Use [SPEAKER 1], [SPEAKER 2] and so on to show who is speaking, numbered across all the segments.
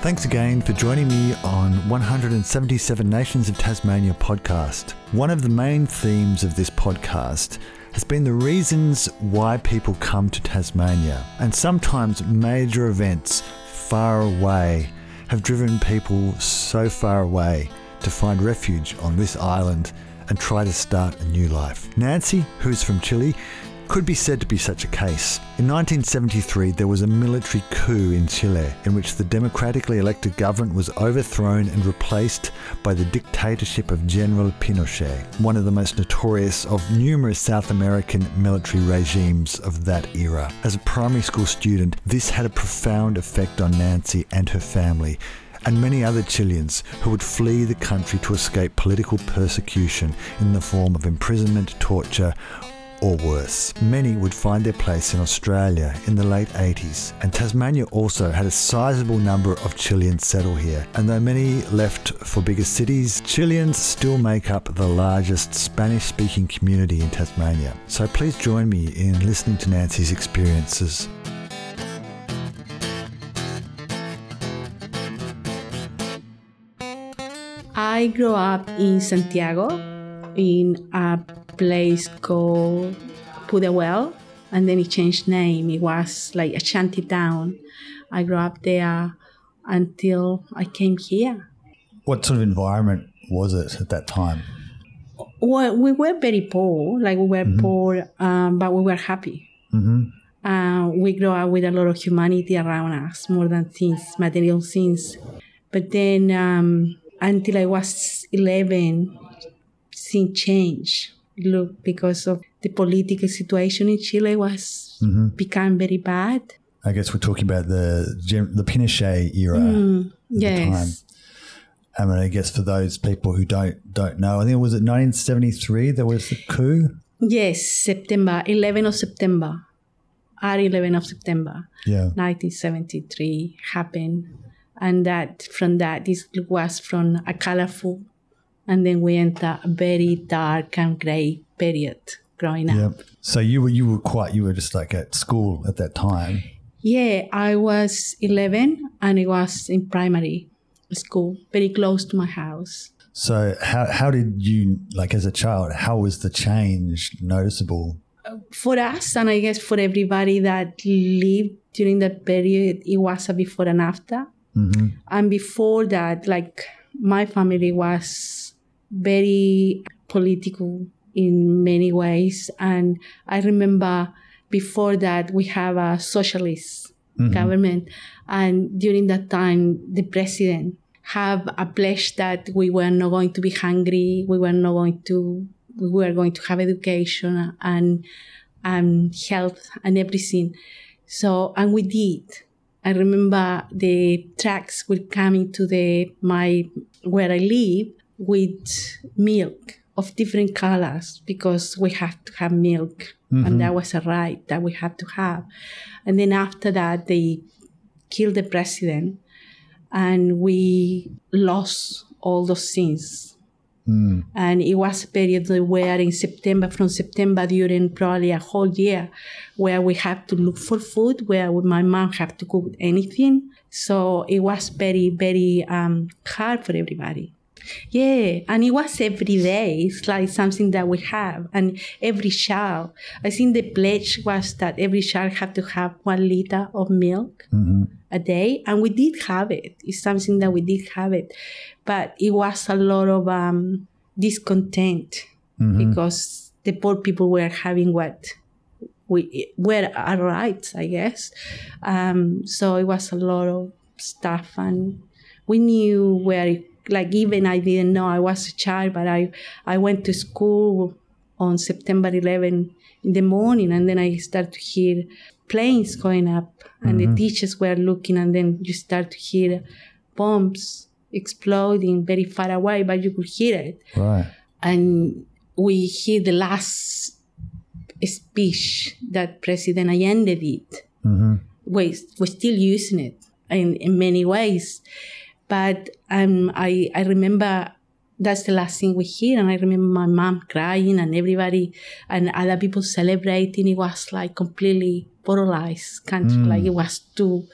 [SPEAKER 1] Thanks again for joining me on 177 Nations of Tasmania podcast. One of the main themes of this podcast has been the reasons why people come to Tasmania, and sometimes major events far away have driven people so far away to find refuge on this island and try to start a new life. Nancy, who's from Chile, could be said to be such a case. In 1973, there was a military coup in Chile in which the democratically elected government was overthrown and replaced by the dictatorship of General Pinochet, one of the most notorious of numerous South American military regimes of that era. As a primary school student, this had a profound effect on Nancy and her family and many other Chileans who would flee the country to escape political persecution in the form of imprisonment, torture, or worse. Many would find their place in Australia in the late 80s, and Tasmania also had a sizable number of Chileans settle here. And though many left for bigger cities, Chileans still make up the largest Spanish speaking community in Tasmania. So please join me in listening to Nancy's experiences.
[SPEAKER 2] I grew up in Santiago in a place called Pudahuel, and then it changed name. It was like a shanty town. I grew up there until I came here.
[SPEAKER 1] What sort of environment was it at that time?
[SPEAKER 2] Well, we were very poor, like we were mm-hmm. poor, um, but we were happy. Mm-hmm. Uh, we grew up with a lot of humanity around us, more than things, material things. But then, um, until I was 11, things change. look because of the political situation in Chile was mm-hmm. become very bad.
[SPEAKER 1] I guess we're talking about the the Pinochet era. Mm,
[SPEAKER 2] yes.
[SPEAKER 1] I mean, I guess for those people who don't don't know, I think it was it 1973 there was the coup.
[SPEAKER 2] Yes, September 11 of September, at 11 of September.
[SPEAKER 1] Yeah.
[SPEAKER 2] 1973 happened, and that from that this was from a colorful and then we enter a very dark and grey period growing yep. up.
[SPEAKER 1] So you were you were quite you were just like at school at that time.
[SPEAKER 2] Yeah, I was eleven and it was in primary school, very close to my house.
[SPEAKER 1] So how how did you like as a child? How was the change noticeable?
[SPEAKER 2] For us, and I guess for everybody that lived during that period, it was a before and after. Mm-hmm. And before that, like my family was very political in many ways. And I remember before that we have a socialist mm-hmm. government, and during that time the president have a pledge that we were not going to be hungry, we were not going to, we were going to have education and and health and everything. So and we did. I remember the trucks were coming to the my where I live with milk of different colors because we have to have milk. Mm-hmm. and that was a right that we have to have. And then after that they killed the president and we lost all those things mm. and it was a period where in september from september during probably a whole year where we had to look for food where my mom had to cook anything. So it was very very um, hard for everybody yeah, and it was every day. It's like something that we have, and every child. I think the pledge was that every child had to have one liter of milk mm-hmm. a day, and we did have it. It's something that we did have it, but it was a lot of um, discontent mm-hmm. because the poor people were having what we were our rights, I guess. Um, so it was a lot of stuff, and we knew where like even I didn't know I was a child, but I, I went to school on September 11 in the morning and then I started to hear planes going up and mm-hmm. the teachers were looking and then you start to hear bombs exploding very far away, but you could hear it.
[SPEAKER 1] Right.
[SPEAKER 2] And we hear the last speech that President Allende did. Mm-hmm. We, we're still using it in, in many ways. But um, I, I remember that's the last thing we hear. And I remember my mom crying and everybody and other people celebrating. It was like completely polarized country. Mm. Like it was too,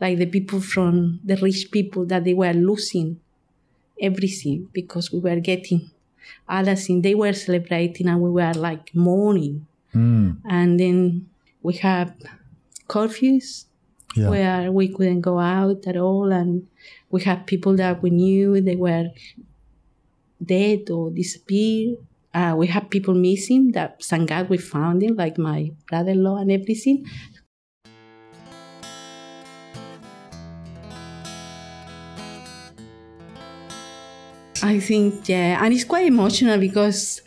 [SPEAKER 2] like the people from the rich people that they were losing everything because we were getting other things. They were celebrating and we were like mourning.
[SPEAKER 1] Mm.
[SPEAKER 2] And then we have curfews
[SPEAKER 1] Yeah.
[SPEAKER 2] where we couldn't go out at all. And we had people that we knew they were dead or disappeared. Uh, we had people missing that thank God we found them, like my brother-in-law and everything. I think yeah, and it's quite emotional because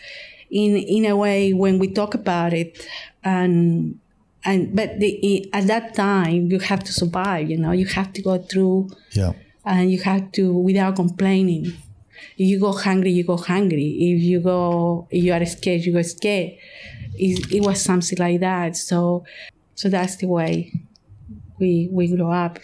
[SPEAKER 2] in in a way when we talk about it and and but the, at that time you have to survive you know you have to go through
[SPEAKER 1] Yeah.
[SPEAKER 2] And you have to without complaining. If you go hungry you go hungry. If you go if you are scared you go scared. It, it was something like that. So so that's the way we we grow up.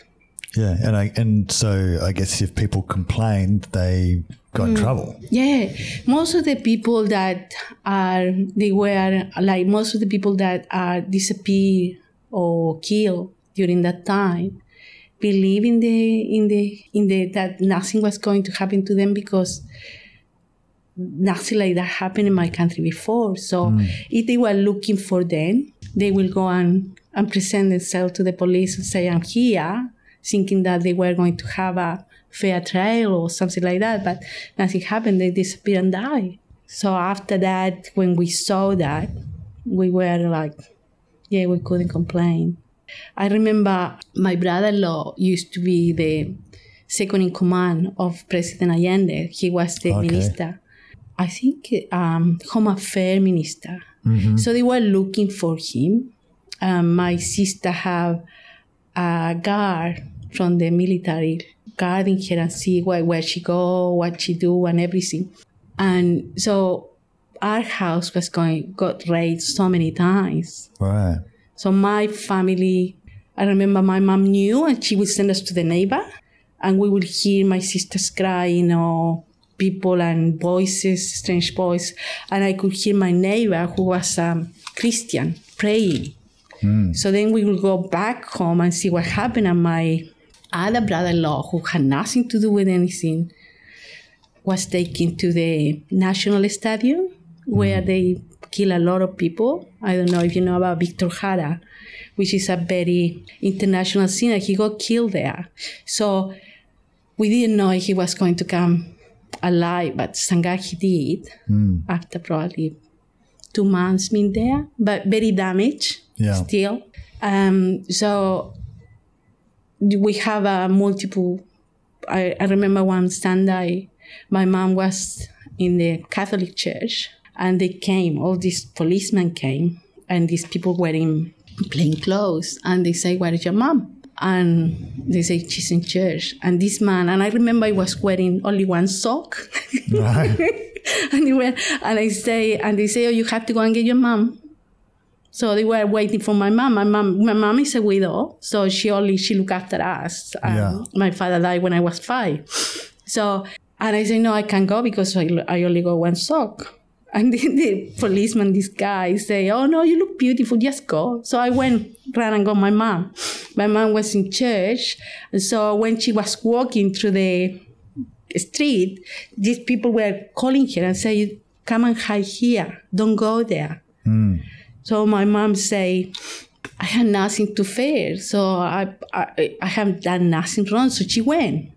[SPEAKER 1] Yeah. And I and so I guess if people complained, they got in mm. trouble.
[SPEAKER 2] Yeah, most of the people that are they were like most of the people that are disappeared or killed during that time believe in the in the in the that nothing was going to happen to them because nothing like that happened in my country before. So hmm. if they were looking for them, they will go and, and present themselves to the police and say, I'm here, thinking that they were going to have a fair trial or something like that. But nothing happened. They disappeared and died. So after that, when we saw that, we were like, yeah, we couldn't complain. I remember my brother-in-law used to be the second in command of President Allende. He was the
[SPEAKER 1] Okay.
[SPEAKER 2] minister. I think um, Home Affairs minister. So they were looking for him. Um, my sister have a guard from the military guarding her and see where, where she go, what she do, and everything. And so our house was going got raided so many times.
[SPEAKER 1] Right.
[SPEAKER 2] So my family, I remember my mom knew, and she would send us to the neighbor, and we would hear my sisters crying or people and voices, strange voice, and I could hear my neighbor who was um, Christian praying. So then we would go back home and see what happened, and my other brother-in-law, who had nothing to do with anything, was taken to the national stadium where they kill a lot of people. I don't know if you know about Victor Jara, which is a very international singer. He got killed there. So we didn't know if he was going to come alive, but Sangha he did after probably two months being there, but very damaged
[SPEAKER 1] Yeah.
[SPEAKER 2] still. Um, so we have a multiple. I, I remember one Sunday, my mom was in the Catholic church, and they came. All these policemen came, and these people were in plain clothes, and they say, "Where is your mom?" And they say she's in church. And this man, and I remember he was wearing only one sock.
[SPEAKER 1] Right.
[SPEAKER 2] and, he went, and I say, and they say, "Oh, you have to go and get your mom." So they were waiting for my mom. My mom, my mom is a widow, so she only she looked after us. Um,
[SPEAKER 1] Yeah.
[SPEAKER 2] My father died when I was five. So, and I say, no, I can't go because I, I only got one sock. And then the policeman, this guy, say, oh no, you look beautiful, just go. So I went, ran and got my mom. My mom was in church, and so when she was walking through the street, these people were calling her and say, come and hide here, don't go there. Hmm. So my mom say, I had nothing to fear, so I, I I have done nothing wrong. So she went,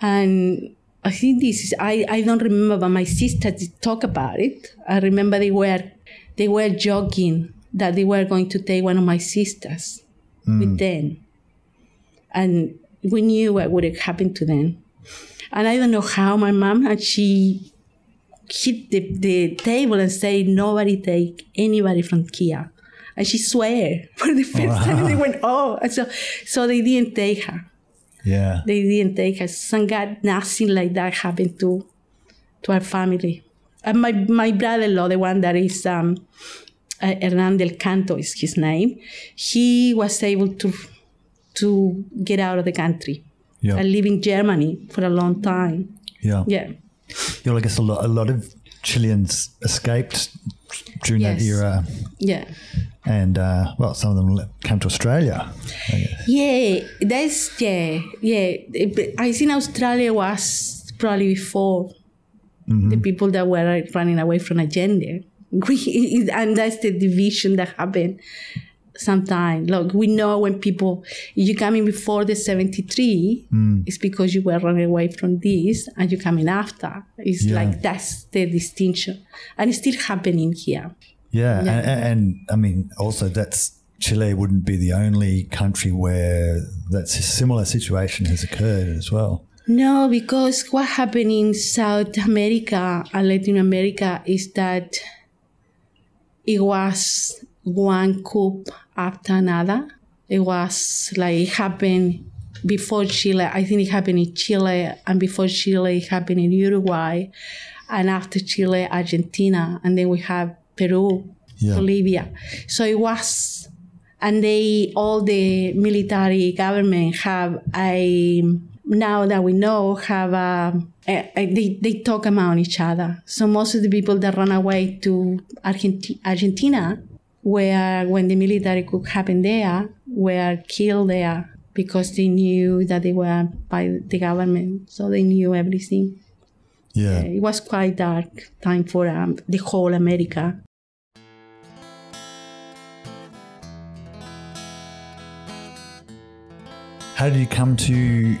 [SPEAKER 2] and I think this is I, I don't remember, but my sister did talk about it. I remember they were they were joking that they were going to take one of my sisters with hmm. them, and we knew what would have happened to them. And I don't know how my mom and she hit the, the table and say nobody take anybody from Kia. And she swear for the first time. They went, oh. And so, so they didn't take her.
[SPEAKER 1] Yeah.
[SPEAKER 2] They didn't take us. Thank God nothing like that happened to to our family. And my, my brother-in-law, the one that is um, uh, Hernan del Canto is his name, he was able to to get out of the country
[SPEAKER 1] Yeah.
[SPEAKER 2] and live in Germany for a long time.
[SPEAKER 1] Yeah.
[SPEAKER 2] Yeah.
[SPEAKER 1] Yeah, well, I guess a lot, a lot of Chileans escaped during that
[SPEAKER 2] Yes.
[SPEAKER 1] era.
[SPEAKER 2] Yeah.
[SPEAKER 1] And, uh, well, some of them came to Australia.
[SPEAKER 2] Yeah, that's yeah, yeah. Eh, I think Australia was probably before mm-hmm. the people that were running away from Allende. We, and that's the division that happened sometimes. Look, we know when people you come in before the seventy three, mm. it's because you were running away from this, and you come in after. It's
[SPEAKER 1] Yeah.
[SPEAKER 2] like that's the distinction, and it's still happening here.
[SPEAKER 1] Yeah,
[SPEAKER 2] Yeah.
[SPEAKER 1] And, and I mean, also that's Chile wouldn't be the only country where that similar situation has occurred as well.
[SPEAKER 2] No, because what happened in South America and Latin America is that it was one coup after another. It was like it happened before Chile. I think it happened in Chile, and before Chile, it happened in Uruguay, and after Chile, Argentina, and then we have Peru,
[SPEAKER 1] Yeah.
[SPEAKER 2] Bolivia. So it was, and they all the military government have a now that we know have a, a, a- they, they talk among each other. So most of the people that run away to Argenti- Argentina were when the military coup happened there were killed there because they knew that they were by the government, so they knew everything.
[SPEAKER 1] Yeah.
[SPEAKER 2] It was quite dark time for um, the whole America.
[SPEAKER 1] How did you come to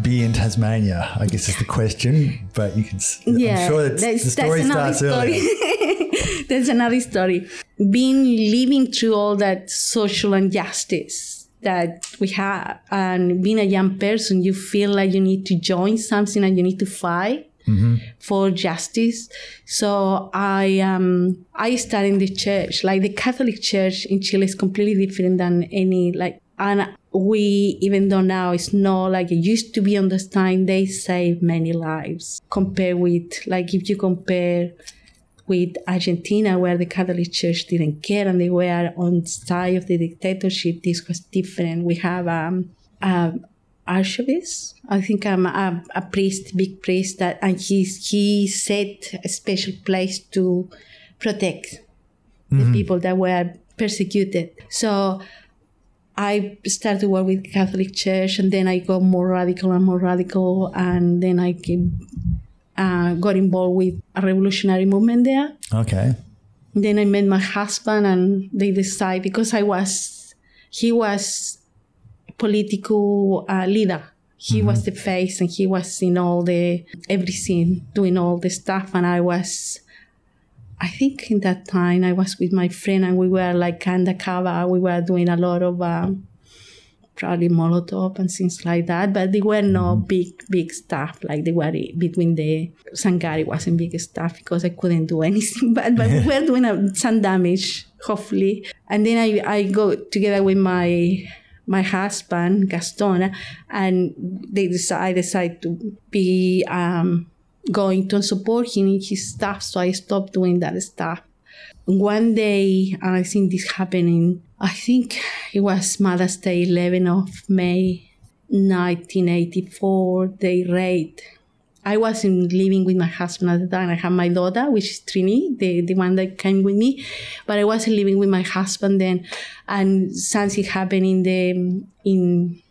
[SPEAKER 1] be in Tasmania? I guess is the question, but you can.
[SPEAKER 2] Yeah,
[SPEAKER 1] I'm sure that's, the story
[SPEAKER 2] another
[SPEAKER 1] starts
[SPEAKER 2] story. that's another story. Being living through all that social injustice that we have, and being a young person, you feel like you need to join something and you need to fight for justice. So I um I started in the church. Like the Catholic Church in Chile is completely different than any like and we even though now it's not like it used to be on this time, they save many lives compared with like if you compare with Argentina, where the Catholic Church didn't care and they were on side of the dictatorship, this was different. We have um, um archivist, I think I'm a, a priest, big priest, that and he's he set a special place to protect the people that were persecuted. So I started to work with Catholic Church, and then I got more radical and more radical, and then I came, uh, got involved with a revolutionary movement there.
[SPEAKER 1] Okay.
[SPEAKER 2] Then I met my husband, and they decided because I was, he was political uh, leader. He was the face, and he was in all the everything, doing all the stuff, and I was. I think in that time I was with my friend and we were like undercover. We were doing a lot of um, probably Molotov and things like that, but they were no big, big stuff. Like they were between the Sangari wasn't big stuff because I couldn't do anything. But but we were doing some damage, hopefully. And then I I go together with my my husband Gaston, and they decide I decide to be um, going to support him in his stuff. So I stopped doing that stuff. One day, and I think this happening. I think it was Mother's Day, 11 of May, 1984. They raid. I wasn't living with my husband at the time. I had my daughter, which is Trini, the, the one that came with me, but I wasn't living with my husband then. And something happened in the in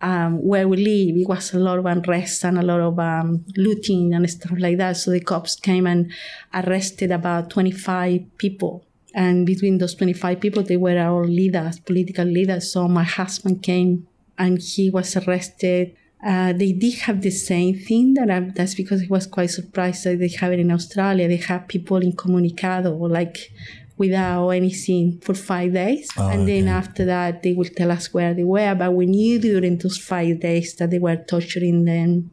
[SPEAKER 2] um, where we live, it was a lot of unrest and a lot of um, looting and stuff like that. So the cops came and arrested about 25 people. And between those 25 people, they were our leaders, political leaders. So my husband came and he was arrested. Uh, they did have the same thing that I, that's because I was quite surprised that they have it in Australia. They have people incommunicado, like without anything for five days.
[SPEAKER 1] Oh,
[SPEAKER 2] and then
[SPEAKER 1] okay.
[SPEAKER 2] after that, they will tell us where they were. But we knew during those five days that they were torturing them,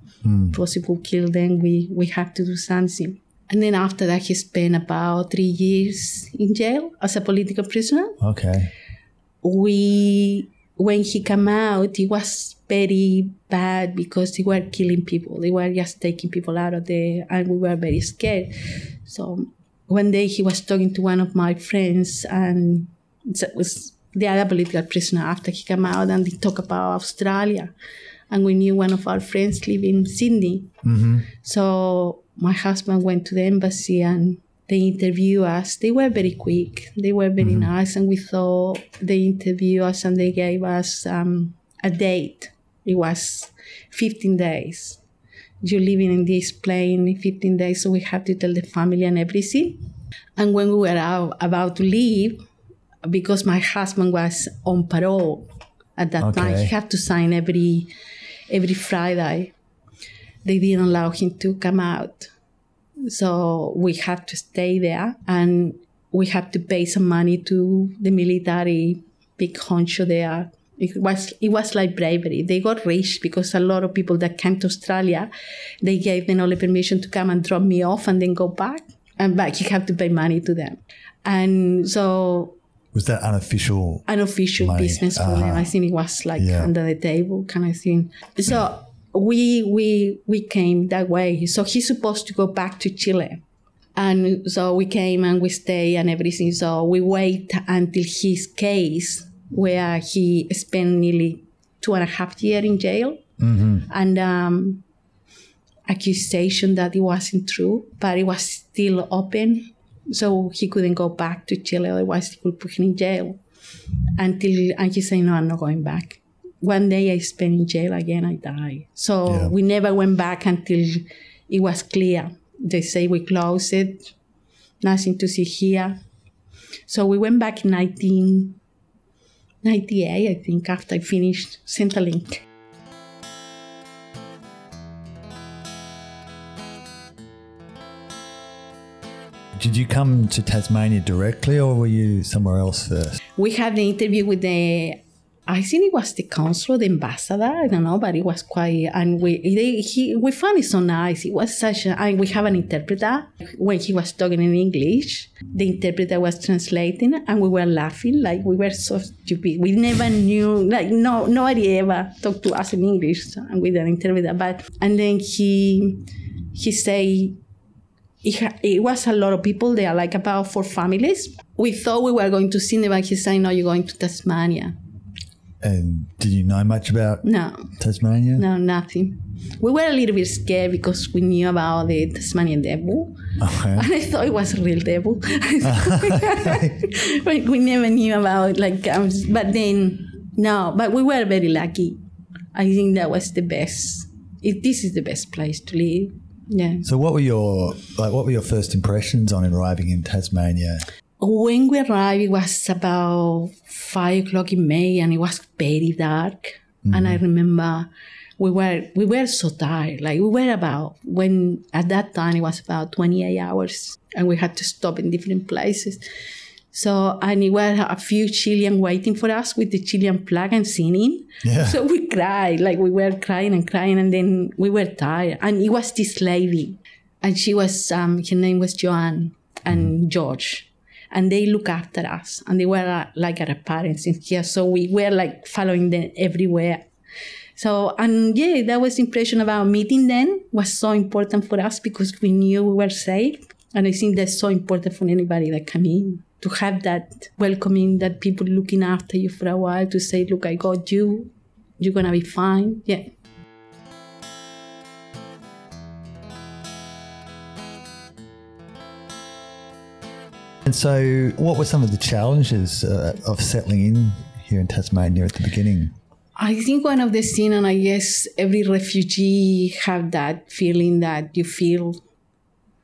[SPEAKER 2] possible kill them. We, we have to do something. And then after that, he spent about three years in jail as a political prisoner.
[SPEAKER 1] Okay.
[SPEAKER 2] We, when he came out, he was very bad because they were killing people. They were just taking people out of there, and we were very scared. So one day he was talking to one of my friends, and it was the other political prisoner after he came out, and they talk about Australia. And we knew one of our friends live in Sydney. So my husband went to the embassy and they interview us. They were very quick. They were very mm-hmm. nice, and we thought they interview us and they gave us um, a date. It was 15 days. You're living in this plane 15 days, so we have to tell the family and everything. And when we were out, about to leave, because my husband was on parole at that okay. time, he had to sign every every Friday. They didn't allow him to come out. So we have to stay there and we have to pay some money to the military big honcho there. It was it was like bravery. They got rich because a lot of people that came to Australia, they gave them all the permission to come and drop me off and then go back. And back you have to pay money to them. And so
[SPEAKER 1] was that unofficial
[SPEAKER 2] unofficial money? business for uh, them. I think it was like yeah. under the table kind of thing. So we we we came that way. So he's supposed to go back to Chile. And so we came and we stay and everything. So we wait until his case where he spent nearly two and a half year in jail. Mm-hmm. And um, accusation that it wasn't true, but it was still open. So he couldn't go back to Chile, otherwise he could put him in jail. Until and he said, No, I'm not going back one day I spent in jail again, I died. So yeah. we never went back until it was clear. They say we closed it, nothing to see here. So we went back in 1998, I think, after I finished Centrelink.
[SPEAKER 1] Did you come to Tasmania directly or were you somewhere else first?
[SPEAKER 2] We had the interview with the I think it was the consul, the ambassador. I don't know, but it was quite. And we they, he we found it so nice. It was such. A, and we have an interpreter. When he was talking in English, the interpreter was translating, and we were laughing like we were so stupid. We never knew. Like no nobody ever talked to us in English, and with an interpreter. But and then he he say. It, it was a lot of people there, like about four families. We thought we were going to but he said, "No, you're going to Tasmania."
[SPEAKER 1] And did you know much about
[SPEAKER 2] no
[SPEAKER 1] Tasmania?
[SPEAKER 2] No, nothing. We were a little bit scared because we knew about the Tasmanian devil, okay. and I thought it was a real devil. we never knew about like, um, but then no, but we were very lucky. I think that was the best. It, this is the best place to live. Yeah.
[SPEAKER 1] So, what were your like? What were your first impressions on arriving in Tasmania?
[SPEAKER 2] When we arrived, it was about five o'clock in May, and it was very dark. Mm-hmm. And I mm-hmm. remember we were we were so tired. Like we were about when at that time it was about twenty eight hours, and we had to stop in different places. So and it were a few Chilean waiting for us with the Chilean flag and singing. Yeah. So we cried, like we were crying and crying, and then we were tired. And it was this lady, and she was um, her name was Joanne and mm-hmm. George and they look after us and they were uh, like our parents in here. So we were like following them everywhere. So and yeah that was impression about meeting them was so important for us because we knew we were safe. And i think that's so important for anybody that come in to have that welcoming that people looking after you for a while to say look i got you. You're gonna be fine. Yeah
[SPEAKER 1] And so, what were some of the challenges uh, of settling in here in Tasmania at the beginning?
[SPEAKER 2] I think one of the things, and I guess every refugee have that feeling that you feel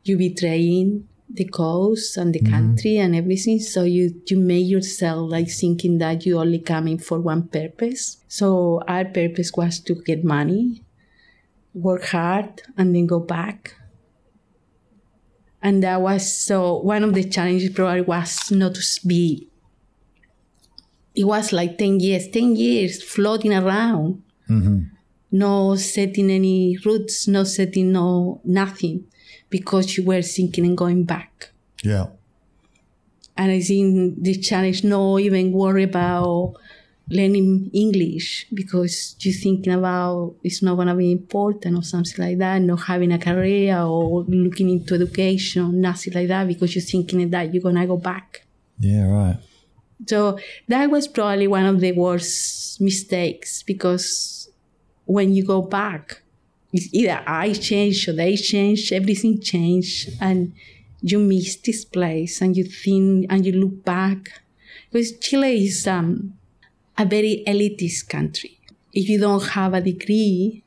[SPEAKER 2] you betraying the coast and the mm-hmm. country and everything. So you you make yourself like thinking that you only coming for one purpose. So our purpose was to get money, work hard, and then go back and that was so one of the challenges probably was not to be it was like 10 years 10 years floating around. Mm-hmm. no setting any roots no setting no nothing because you were thinking and going back.
[SPEAKER 1] Yeah.
[SPEAKER 2] And i think the challenge no even worry about learning English because you're thinking about it's not going to be important or something like that, not having a career or looking into education, nothing like that, because you're thinking that you're going to go back.
[SPEAKER 1] Yeah, right.
[SPEAKER 2] So that was probably one of the worst mistakes because when you go back, it's either I change or they change, everything changed, and you miss this place and you think and you look back because Chile is um, a very elitist country. If you don't have a degree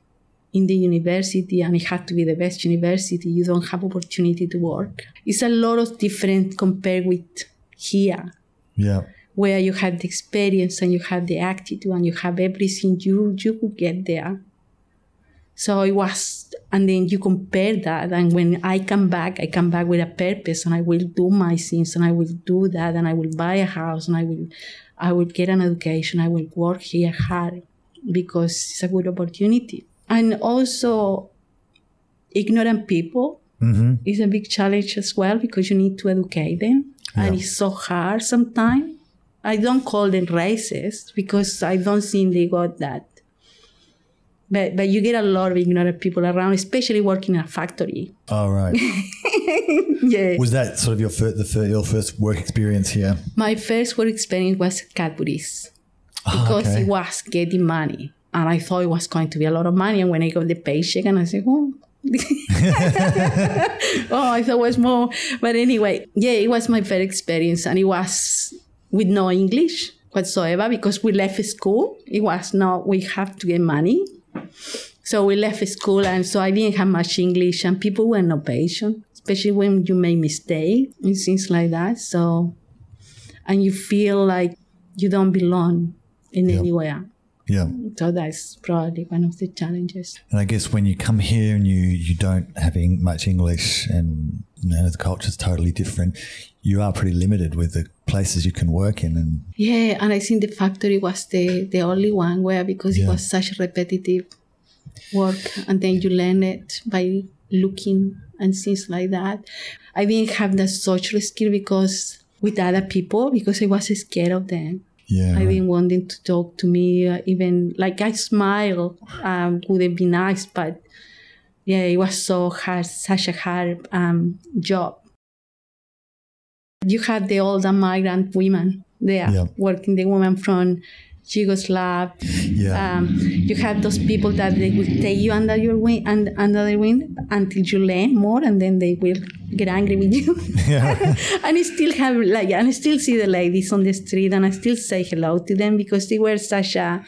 [SPEAKER 2] in the university and it has to be the best university, you don't have opportunity to work. It's a lot of different compared with here.
[SPEAKER 1] Yeah.
[SPEAKER 2] Where you have the experience and you have the attitude and you have everything you you could get there. So it was, and then you compare that. And when I come back, I come back with a purpose and I will do my things and I will do that and I will buy a house and I will, I will get an education. I will work here hard because it's a good opportunity. And also, ignorant people
[SPEAKER 1] Mm-hmm.
[SPEAKER 2] is a big challenge as well because you need to educate them. And it's so hard sometimes. I don't call them racist because I don't think they got that. But, but you get a lot of ignorant people around, especially working in a factory.
[SPEAKER 1] All right.
[SPEAKER 2] Yeah.
[SPEAKER 1] Was that sort of your fir- the fir- your first work experience here?
[SPEAKER 2] My first work experience was Cadbury's
[SPEAKER 1] Ah,
[SPEAKER 2] because
[SPEAKER 1] okay.
[SPEAKER 2] it was getting money. And I thought it was going to be a lot of money. And when I got the paycheck, and I said, oh, oh, I thought it was more. But anyway, yeah, it was my first experience. And it was with no English whatsoever because we left school. It was not, we have to get money. So we left school. And so I didn't have much English. And people were not patient, especially when you make mistakes and things like that. So, and you feel like you don't belong in
[SPEAKER 1] Yeah.
[SPEAKER 2] anywhere.
[SPEAKER 1] Yeah.
[SPEAKER 2] So that's probably one of the challenges.
[SPEAKER 1] And I guess when you come here and you you don't have much English and you know the culture's totally different, you are pretty limited with the places you can work in. And
[SPEAKER 2] Yeah, and I think the factory was the, the only one where because
[SPEAKER 1] Yeah.
[SPEAKER 2] it was such repetitive work and then you learn it by looking and things like that. I didn't have that social skill because with other people because I was scared of them.
[SPEAKER 1] yeah,
[SPEAKER 2] I didn't want them to talk to me, uh, even like I smile um, would have been nice, but yeah, it was so hard, such a hard um, job. You had the older migrant women there
[SPEAKER 1] Yeah.
[SPEAKER 2] working, the women from Yugoslavia.
[SPEAKER 1] yeah,
[SPEAKER 2] Um, you have those people that they will take you under your wing and under their wing until you learn more, and then they will get angry with you.
[SPEAKER 1] yeah,
[SPEAKER 2] and I still have like, and I still see the ladies on the street, and I still say hello to them because they were such a,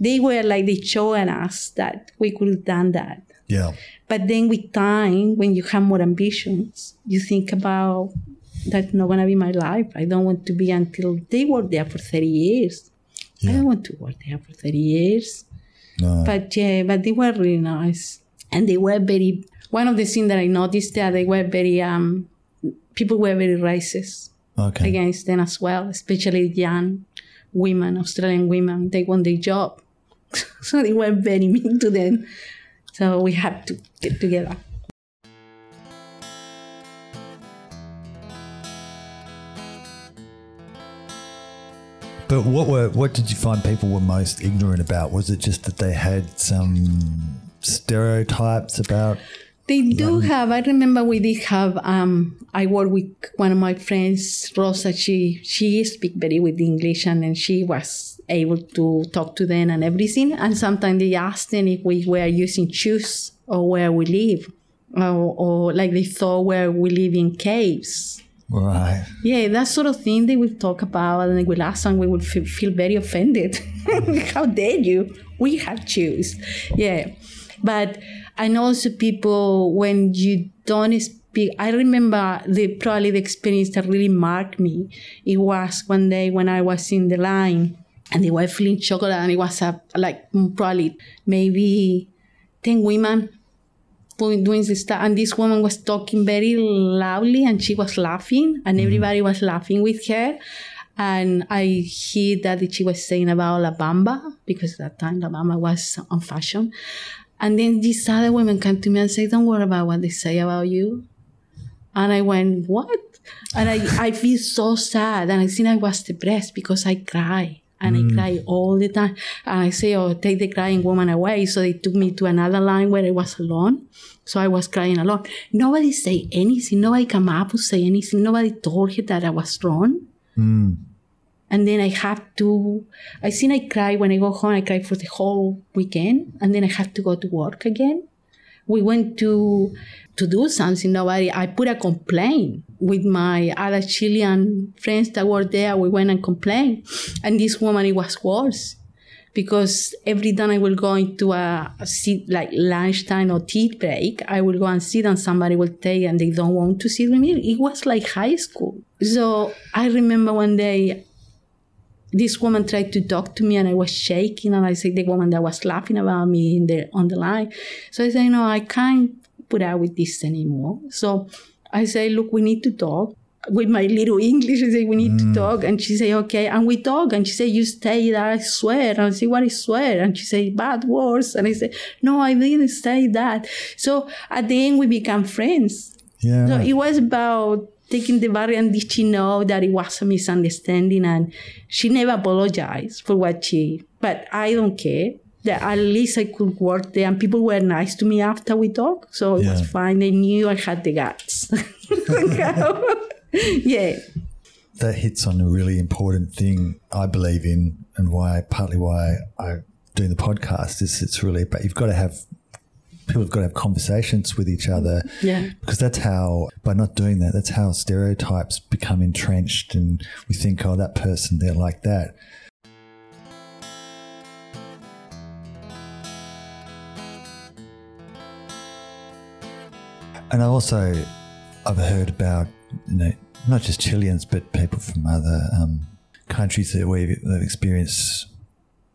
[SPEAKER 2] they were like they showing us that we could have done that.
[SPEAKER 1] yeah,
[SPEAKER 2] But then with time, when you have more ambitions, you think about that's not gonna be my life. I don't want to be until they work there for thirty years. I don't want to work there for thirty years.
[SPEAKER 1] No,
[SPEAKER 2] But yeah, but they were really nice, and they were very. One of the things that I noticed there, they were very um, people were very racist
[SPEAKER 1] okay,
[SPEAKER 2] against them as well, especially young women, Australian women. They want their job, so they were very mean to them. So we had to get together.
[SPEAKER 1] But what were what did you find people were most ignorant about? Was it just that they had some stereotypes about?
[SPEAKER 2] They do have. I remember we did have. Um, I worked with one of my friends, Rosa. She she speak very with English, and then she was able to talk to them and everything. And sometimes they asked them if we were using shoes or where we live, or, or like they thought where we live in caves.
[SPEAKER 1] Right.
[SPEAKER 2] Yeah, that sort of thing they will talk about, and they will ask, and we will feel, feel very offended. How dare you? We have shoes. Yeah, but and also people when you don't speak. I remember the probably the experience that really marked me. It was one day when I was in the line and they were filling chocolate, and it was a, like probably maybe ten women doing doing this stuff. And this woman was talking very loudly and she was laughing and mm-hmm. everybody was laughing with her. And I hear that she was saying about La Bamba because at that time La Bamba was on fashion. And then this other woman came to me and said don't worry about what they say about you. And I went what? And I, I feel so sad. And I think I was depressed because I cry and I cry all the time. And I say, oh, take the crying woman away. So they took me to another line where I was alone. So I was crying alone. Nobody say anything. Nobody come up to say anything. Nobody told her that I was wrong.
[SPEAKER 1] Mm.
[SPEAKER 2] And then I have to, I think I cry when I go home. I cry for the whole weekend. And then I have to go to work again. we went to to do something. Nobody. I put a complaint with my other Chilean friends that were there. We went and complained, and this woman it was worse because every time I will go into a, a like lunchtime or tea break, I will go and sit and somebody will take and they don't want to sit with me. It was like high school. So I remember one day this woman tried to talk to me and I was shaking and I said the woman that was laughing about me in the on the line. So I said, no, I can't put out with this anymore. So I say, look, we need to talk. With my little English, I say, we need mm. to talk. And she say, okay. And we talk. And she say, you stay there, I swear. And I say, what is swear? And she say, bad words. And I say, no, I didn't say that. So at the end, we become friends.
[SPEAKER 1] Yeah.
[SPEAKER 2] So it was about taking the barrier and did she know that it was a misunderstanding and she never apologized for what she but i don't care that at least i could work there and people were nice to me after we talked so it yeah. was fine they knew i had the guts yeah
[SPEAKER 1] that hits on a really important thing i believe in and why partly why i doing the podcast is it's really but you've got to have people have got to have conversations with each other.
[SPEAKER 2] Yeah.
[SPEAKER 1] Because that's how, by not doing that, that's how stereotypes become entrenched and we think, oh, that person, they're like that. And I also, I've heard about, you know, not just Chileans, but people from other um, countries that we've experienced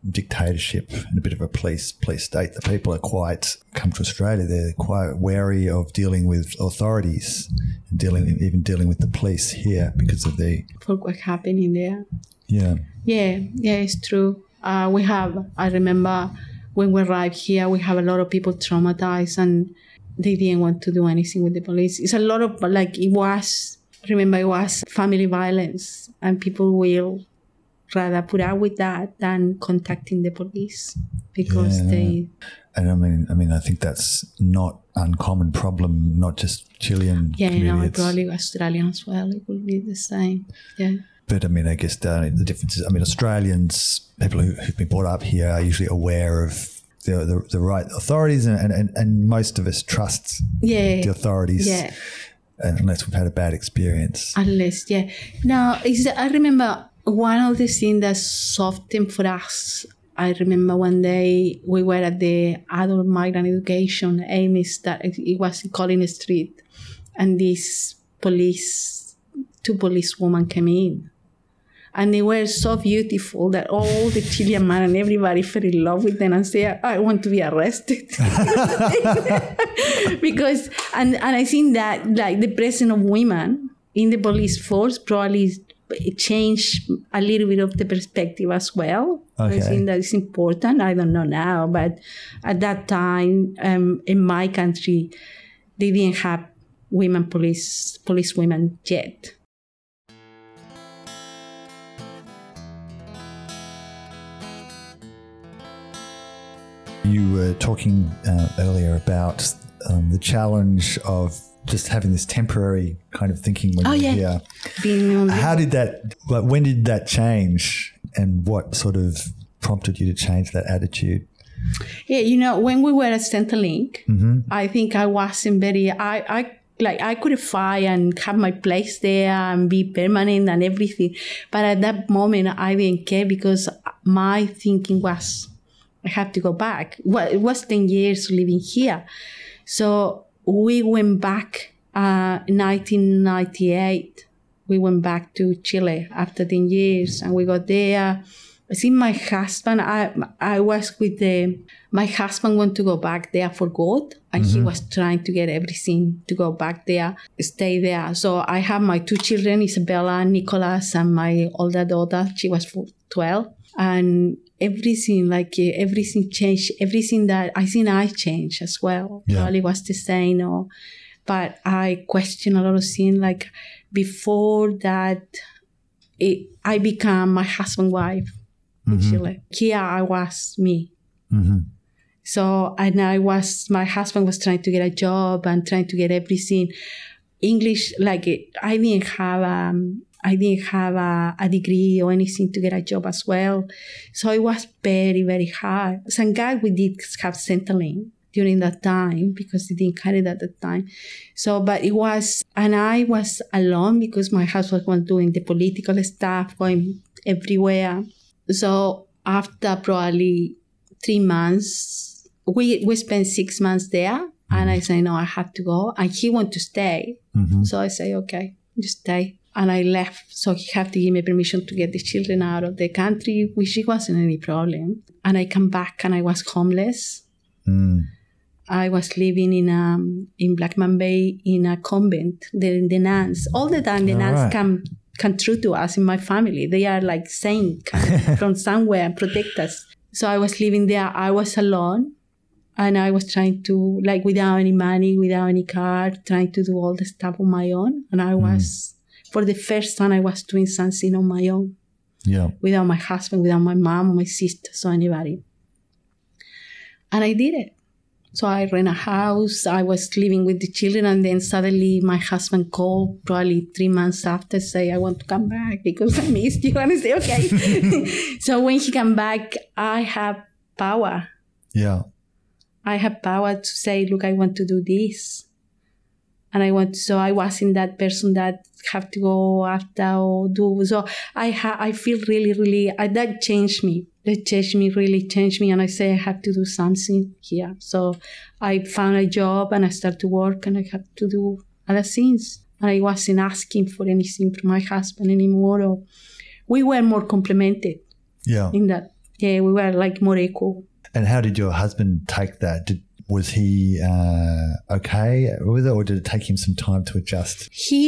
[SPEAKER 1] dictatorship and a bit of a police police state. The people are quite come to Australia. They're quite wary of dealing with authorities and dealing even dealing with the police here because of the
[SPEAKER 2] what happening there.
[SPEAKER 1] Yeah,
[SPEAKER 2] yeah, yeah. It's true. Uh, we have. I remember when we arrived here, we have a lot of people traumatized and they didn't want to do anything with the police. It's a lot of like it was. Remember, it was family violence, and people will rather put up with that than contacting the police because yeah, they.
[SPEAKER 1] And I mean, I mean, I think that's not uncommon problem, not just Chilean.
[SPEAKER 2] Yeah, no, probably Australian as well. It would be the same. Yeah.
[SPEAKER 1] But I mean, I guess the, the difference is, I mean, Australians, people who, have been brought up here, are usually aware of the, the, the right authorities, and, and, and most of us trust
[SPEAKER 2] yeah.
[SPEAKER 1] the authorities.
[SPEAKER 2] Yeah.
[SPEAKER 1] Unless we've had a bad experience.
[SPEAKER 2] Unless, yeah. Now, I remember one of the things that softened for us, I remember one day we were at the adult migrant education AMES that it was in Collins Street, and this police, two police women came in. And they were so beautiful that all the Chilean man and everybody fell in love with them and said, I want to be arrested. because, and, and I think that like the presence of women in the police force probably changed a little bit of the perspective as well. Okay. I think that is important. I don't know now, but at that time um, in my country, they didn't have women police police women yet.
[SPEAKER 1] Were talking uh, earlier about um, the challenge of just having this temporary kind of thinking when
[SPEAKER 2] oh,
[SPEAKER 1] you're
[SPEAKER 2] yeah.
[SPEAKER 1] here. How did that, like, when did that change and what sort of prompted you to change that attitude?
[SPEAKER 2] Yeah, you know, when we were at Centrelink, mm-hmm. I think I wasn't very, I, I, like I could fight and have my place there and be permanent and everything. But at that moment, I didn't care because my thinking was, I have to go back. Well, it was 10 years living here. So we went back uh, 1998 we went back to chile after 10 years and we got there i think my husband i i was with the my husband wanted to go back there for good and mm-hmm. he was trying to get everything to go back there stay there so i have my two children isabella nicholas and my older daughter she was 12 and everything like uh, everything changed everything that i think i changed as well yeah. probably was the same or but i question a lot of things like before that it, i become my husband wife mm-hmm. in chile here i was me mm-hmm. so and i was my husband was trying to get a job and trying to get everything english like i didn't have um, I didn't have a, a, degree or anything to get a job as well. So it was very, very hard. Thank God we did have Centrelink during that time because he didn't carry that at that time. So, but it was, and I was alone because my husband was doing the political stuff, going everywhere. So after probably three months, we we spent six months there, and I say, no, I have to go, and he wanted to stay.
[SPEAKER 1] Mm-hmm.
[SPEAKER 2] So I say okay, just stay. And I left, so he had to give me permission to get the children out of the country, which it wasn't any problem. And I come back, and I was homeless.
[SPEAKER 1] Mm.
[SPEAKER 2] I was living in um in Blackman Bay in a convent. The the nuns all the time the
[SPEAKER 1] All
[SPEAKER 2] nuns
[SPEAKER 1] right.
[SPEAKER 2] come come true to us in my family. They are like saints from somewhere and protect us. So I was living there. I was alone, and I was trying to like without any money, without any car, trying to do all the stuff on my own. And I was for the first time I was doing something on my own
[SPEAKER 1] Yeah.
[SPEAKER 2] without my husband, without my mom my sister, so anybody. And I did it. So I rent a house. I was living with the children, and then suddenly my husband called, probably three months after, say I want to come back because I missed you. And I say okay. so when he come back, I have power.
[SPEAKER 1] Yeah.
[SPEAKER 2] I have power to say, look, I want to do this. And I want, so I wasn't that person that have to go after or do. So I ha, I feel really, really, uh, that changed me. That changed me, really changed me. And I say, I have to do something here. So I found a job and I started to work and I had to do other things. And I wasn't asking for anything from my husband anymore. Or we were more complemented
[SPEAKER 1] Yeah.
[SPEAKER 2] in that. Yeah, we were like more equal.
[SPEAKER 1] And how did your husband take that? Did, was he uh, okay with it, or did it take him some time to adjust?
[SPEAKER 2] he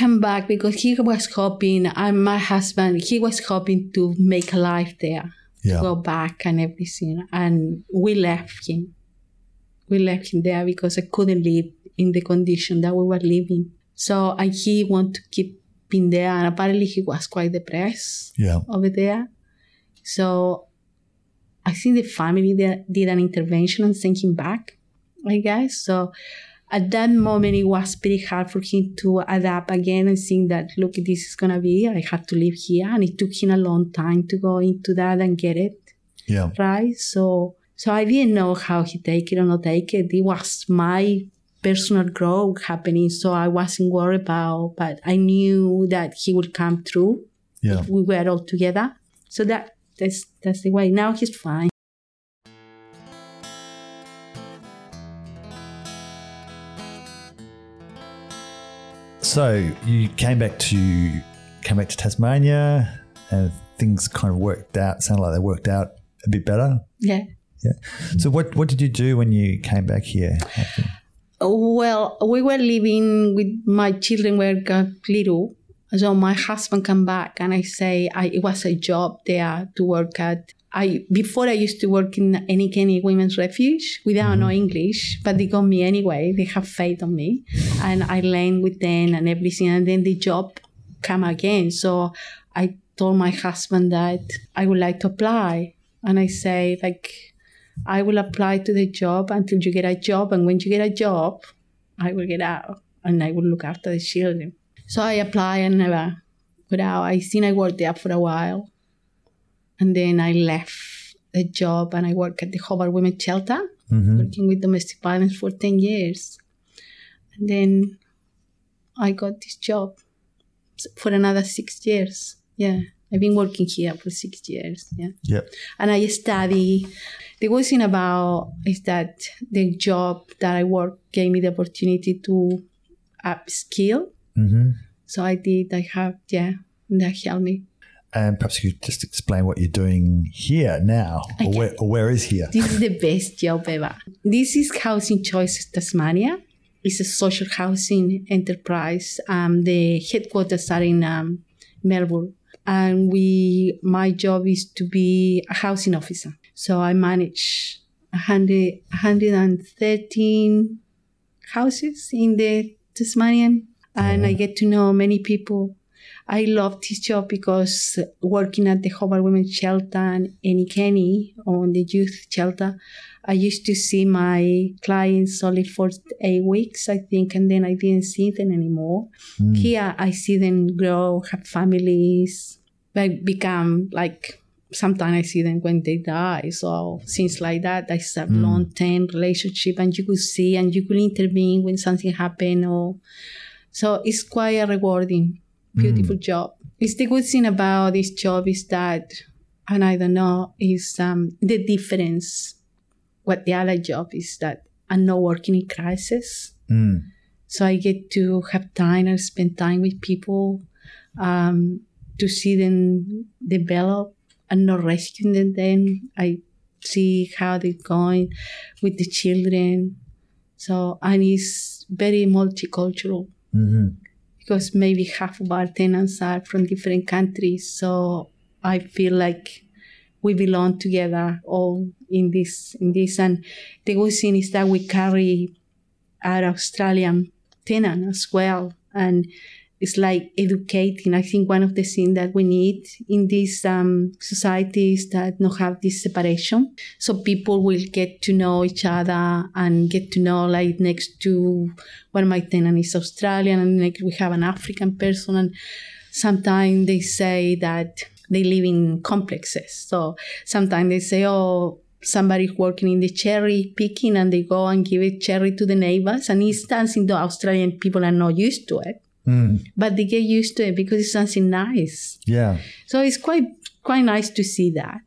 [SPEAKER 2] came back because he was hoping and my husband he was hoping to make a life there
[SPEAKER 1] Yeah.
[SPEAKER 2] go back and everything and we left him we left him there because i couldn't live in the condition that we were living so and he wanted to keep being there and apparently he was quite depressed
[SPEAKER 1] Yeah.
[SPEAKER 2] over there so i think the family did, did an intervention and sent him back i guess. So at that moment it was pretty hard for him to adapt again and think that look this is gonna be i have to live here. And it took him a long time to go into that and get it.
[SPEAKER 1] Yeah.
[SPEAKER 2] right? So so i didn't know how he take it or not take it. It was my personal growth happening so i wasn't worried about but i knew that he would come through
[SPEAKER 1] Yeah.
[SPEAKER 2] we were all together. So that that's that's the way now he's fine
[SPEAKER 1] So you came back to came back to Tasmania, and things kind of worked out. Sounded like they worked out a bit better.
[SPEAKER 2] yeah
[SPEAKER 1] Yeah. So what what did you do when you came back here?
[SPEAKER 2] Well, we were living with my children were got little. So my husband come back and I say I, it was a job there to work at. I before I used to work in Annie Kenney Women's Refuge without no mm-hmm. English, but they got me anyway. They have faith on me, and I learned with them and everything. And then the job come again. So I told my husband that I would like to apply, and I say like I will apply to the job until you get a job. And when you get a job, I will get out and I will look after the children. So I apply and never got out. I think I worked there for a while. And then I left the job and I worked at the Hobart Women's Shelter,
[SPEAKER 1] Mhm.
[SPEAKER 2] working with domestic violence for 10 years. And then I got this job for another six years. Yeah. I've been working here for six years. Yeah
[SPEAKER 1] Yep.
[SPEAKER 2] and I study. The good thing about is that the job that I work gave me the opportunity to upskill.
[SPEAKER 1] Mhm.
[SPEAKER 2] So I did. I have yeah, and that helped me.
[SPEAKER 1] And perhaps you could just explain what you're doing here now, or where, or where is here?
[SPEAKER 2] This is the best job ever. This is Housing Choices Tasmania. It's a social housing enterprise. Um, the headquarters are in um, Melbourne, and we. My job is to be a housing officer. So I manage 100, 113 houses in the Tasmanian, and I get to know many people. I love this job because working at the Hobart Women's Shelter and Annie Kenney on the youth shelter, I used to see my clients only for eight weeks, I think, and then I didn't see them anymore. Here, I see them grow, have families, like become like sometimes I see them when they die. So things like that, that's a mm. long term relationship, and you could see and you could intervene when something happened. Or so it's quite a rewarding, beautiful mm. job. It's the good thing about this job is that, and I don't know, is um, the difference. What the other job is that I'm not working in crisis. Mm. So I get to have time and spend time with people um, to see them develop and not rescuing them. Then. I see how they're going with the children. So, and it's very multicultural mm-hmm. because maybe half of our tenants are from different countries. So I feel like we belong together all in this in this and the good thing is that we carry our Australian tenant as well and it's like educating. I think one of the things that we need in these um, societies that not have this separation, so people will get to know each other and get to know like next to one of my tenants is Australian and next we have an African person and sometimes they say that they live in complexes. So sometimes they say, oh, somebody working in the cherry picking and they go and give it cherry to the neighbors. And it's something the Australian people are not used to it. Mm. But they get used to it because it's something nice.
[SPEAKER 1] Yeah.
[SPEAKER 2] So it's quite quite nice to see that.